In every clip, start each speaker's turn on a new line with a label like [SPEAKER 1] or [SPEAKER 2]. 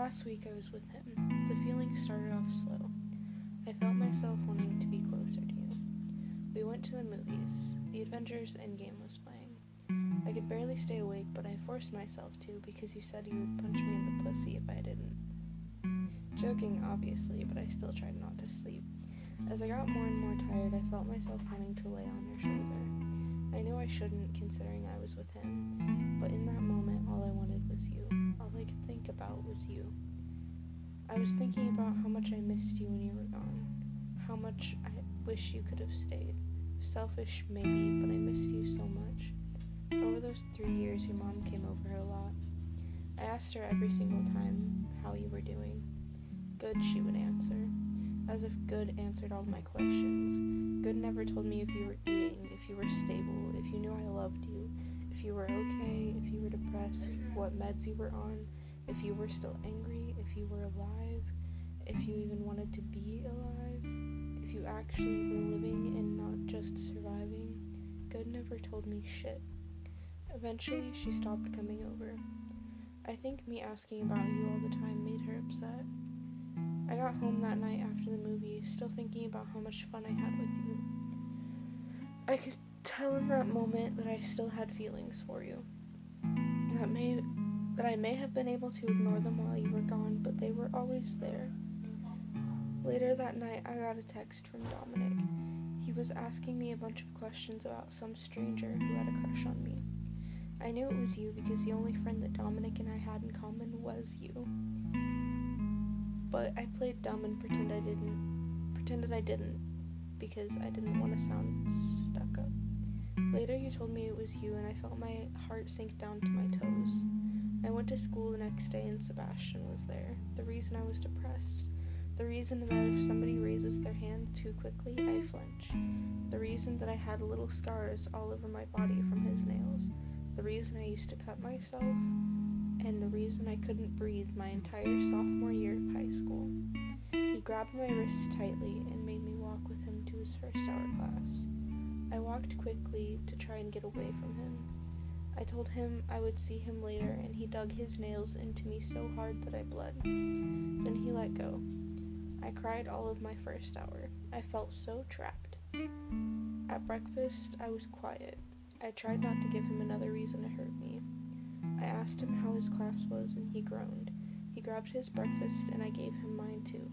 [SPEAKER 1] Last week I was with him. The feeling started off slow. I felt myself wanting to be closer to you. We went to the movies. The Avengers Endgame was playing. I could barely stay awake, but I forced myself to because you said you would punch me in the pussy if I didn't. Joking, obviously, but I still tried not to sleep. As I got more and more tired, I felt myself wanting to lay on your shoulder. I knew I shouldn't, considering I was with him, but in that moment, all I wanted was you. About was you. I was thinking about how much I missed you when you were gone, how much I wish you could have stayed. Selfish, maybe, but I missed you so much. Over those three years, your mom came over a lot. I asked her every single time how you were doing. Good, she would answer, as if good answered all my questions. Good never told me if you were eating, if you were stable, if you knew I loved you, if you were okay, if you were depressed, what meds you were on, if you were still angry, if you were alive, if you even wanted to be alive, if you actually were living and not just surviving. God never told me shit. Eventually, she stopped coming over. I think me asking about you all the time made her upset. I got home that night after the movie, still thinking about how much fun I had with you. I could tell in that moment that I still had feelings for you. That may that I may have been able to ignore them while you were gone, but they were always there. Later that night, I got a text from Dominic. He was asking me a bunch of questions about some stranger who had a crush on me. I knew it was you because the only friend that Dominic and I had in common was you but I played dumb and pretend I didn't pretended I didn't because I didn't want to sound stuck up. Later you told me it was you and I felt my heart sink down to my toes. I went to school the next day and Sebastian was there. The reason I was depressed. The reason that if somebody raises their hand too quickly, I flinch. The reason that I had little scars all over my body from his nails. The reason I used to cut myself and the reason I couldn't breathe my entire sophomore year of high school. He grabbed my wrists tightly and made me walk with him to his first hour class. I walked quickly to try and get away from him. I told him I would see him later, and he dug his nails into me so hard that I bled. Then he let go. I cried all of my first hour. I felt so trapped. At breakfast, I was quiet. I tried not to give him another reason to hurt me. I asked him how his class was, and he groaned. He grabbed his breakfast, and I gave him mine too.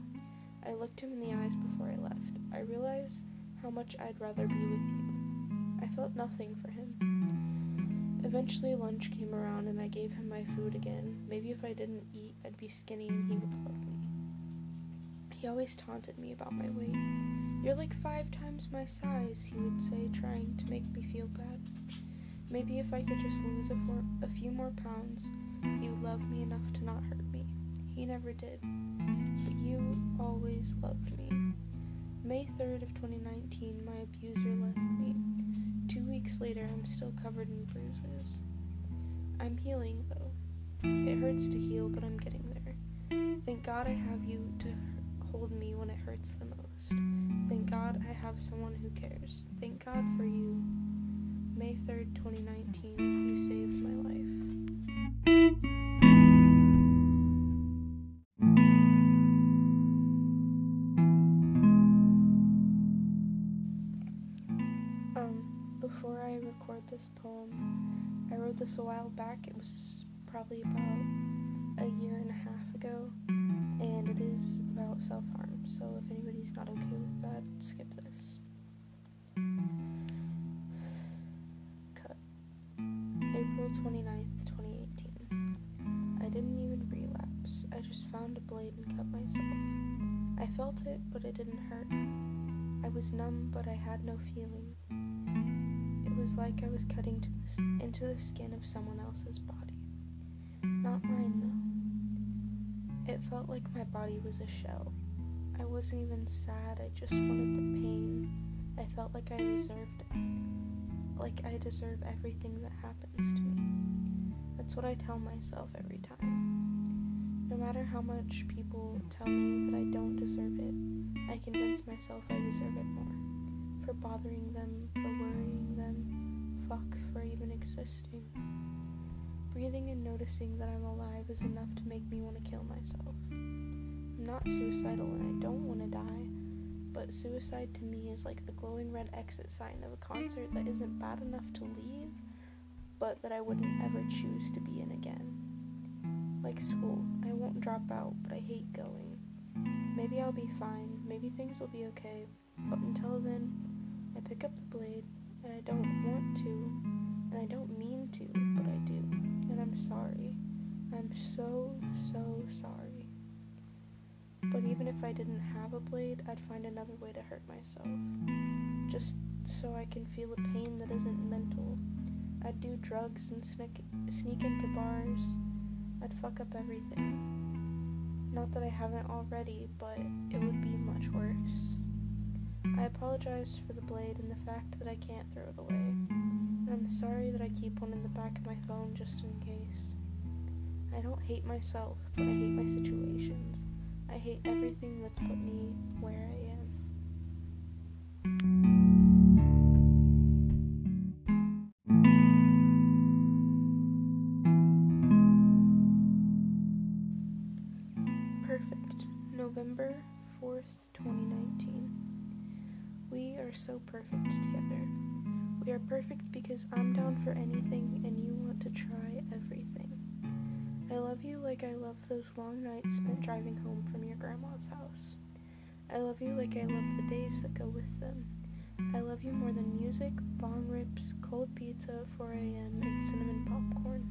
[SPEAKER 1] I looked him in the eyes before I left. I realized how much I'd rather be with you. I felt nothing for him. Eventually, lunch came around, and I gave him my food again. Maybe if I didn't eat, I'd be skinny and he would love me. He always taunted me about my weight. You're like five times my size, he would say, trying to make me feel bad. Maybe if I could just lose a, a few more pounds, he would love me enough to not hurt me. He never did. But you always loved me. May 3rd of 2019, my abuser left me. Weeks later, I'm still covered in bruises. I'm healing, though. It hurts to heal, but I'm getting there. Thank God I have you to hold me when it hurts the most. Thank God I have someone who cares. Thank God for you. May 3rd, 2019, you saved my life. This poem, I wrote this a while back. It was probably about a year and a half ago, and it is about self harm. So if anybody's not okay with that, skip this. Cut. April 29th, 2018. I didn't even relapse. I just found a blade and cut myself. I felt it, but it didn't hurt. I was numb, but I had no feeling. Was like I was cutting the, into the skin of someone else's body. Not mine, though. It felt like my body was a shell. I wasn't even sad, I just wanted the pain. I felt like I deserved it like I deserve everything that happens to me. That's what I tell myself every time. No matter how much people tell me that I don't deserve it, I convince myself I deserve it more. For bothering them, for worrying existing. Breathing and noticing that I'm alive is enough to make me want to kill myself. I'm not suicidal and I don't want to die, but suicide to me is like the glowing red exit sign of a concert that isn't bad enough to leave, but that I wouldn't ever choose to be in again. Like school, I won't drop out, but I hate going. Maybe I'll be fine, maybe things will be okay, but until then, I pick up the blade, and I don't want to, and I don't mean to, but I do. And I'm sorry. I'm so, so sorry. But even if I didn't have a blade, I'd find another way to hurt myself. Just so I can feel a pain that isn't mental. I'd do drugs and sneak, sneak into bars. I'd fuck up everything. Not that I haven't already, but it would be much worse. I apologize for the blade and the fact that I can't throw it away. I'm sorry that I keep one in the back of my phone just in case. I don't hate myself, but I hate my situations. I hate everything that's put me where I am. Perfect. November 4th, 2019. We are so perfect together. We are perfect because I'm down for anything and you want to try everything. I love you like I love those long nights spent driving home from your grandma's house. I love you like I love the days that go with them. I love you more than music, bong rips, cold pizza at 4 a.m., and cinnamon popcorn.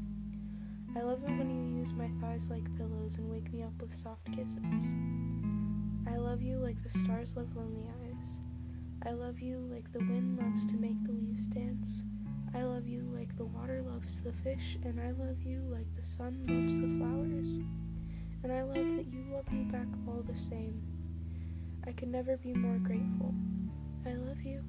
[SPEAKER 1] I love it when you use my thighs like pillows and wake me up with soft kisses. I love you like the stars love lonely eyes. I love you like the wind loves to make the leaves dance. I love you like the water loves the fish, and I love you like the sun loves the flowers. And I love that you love me back all the same. I can never be more grateful. I love you.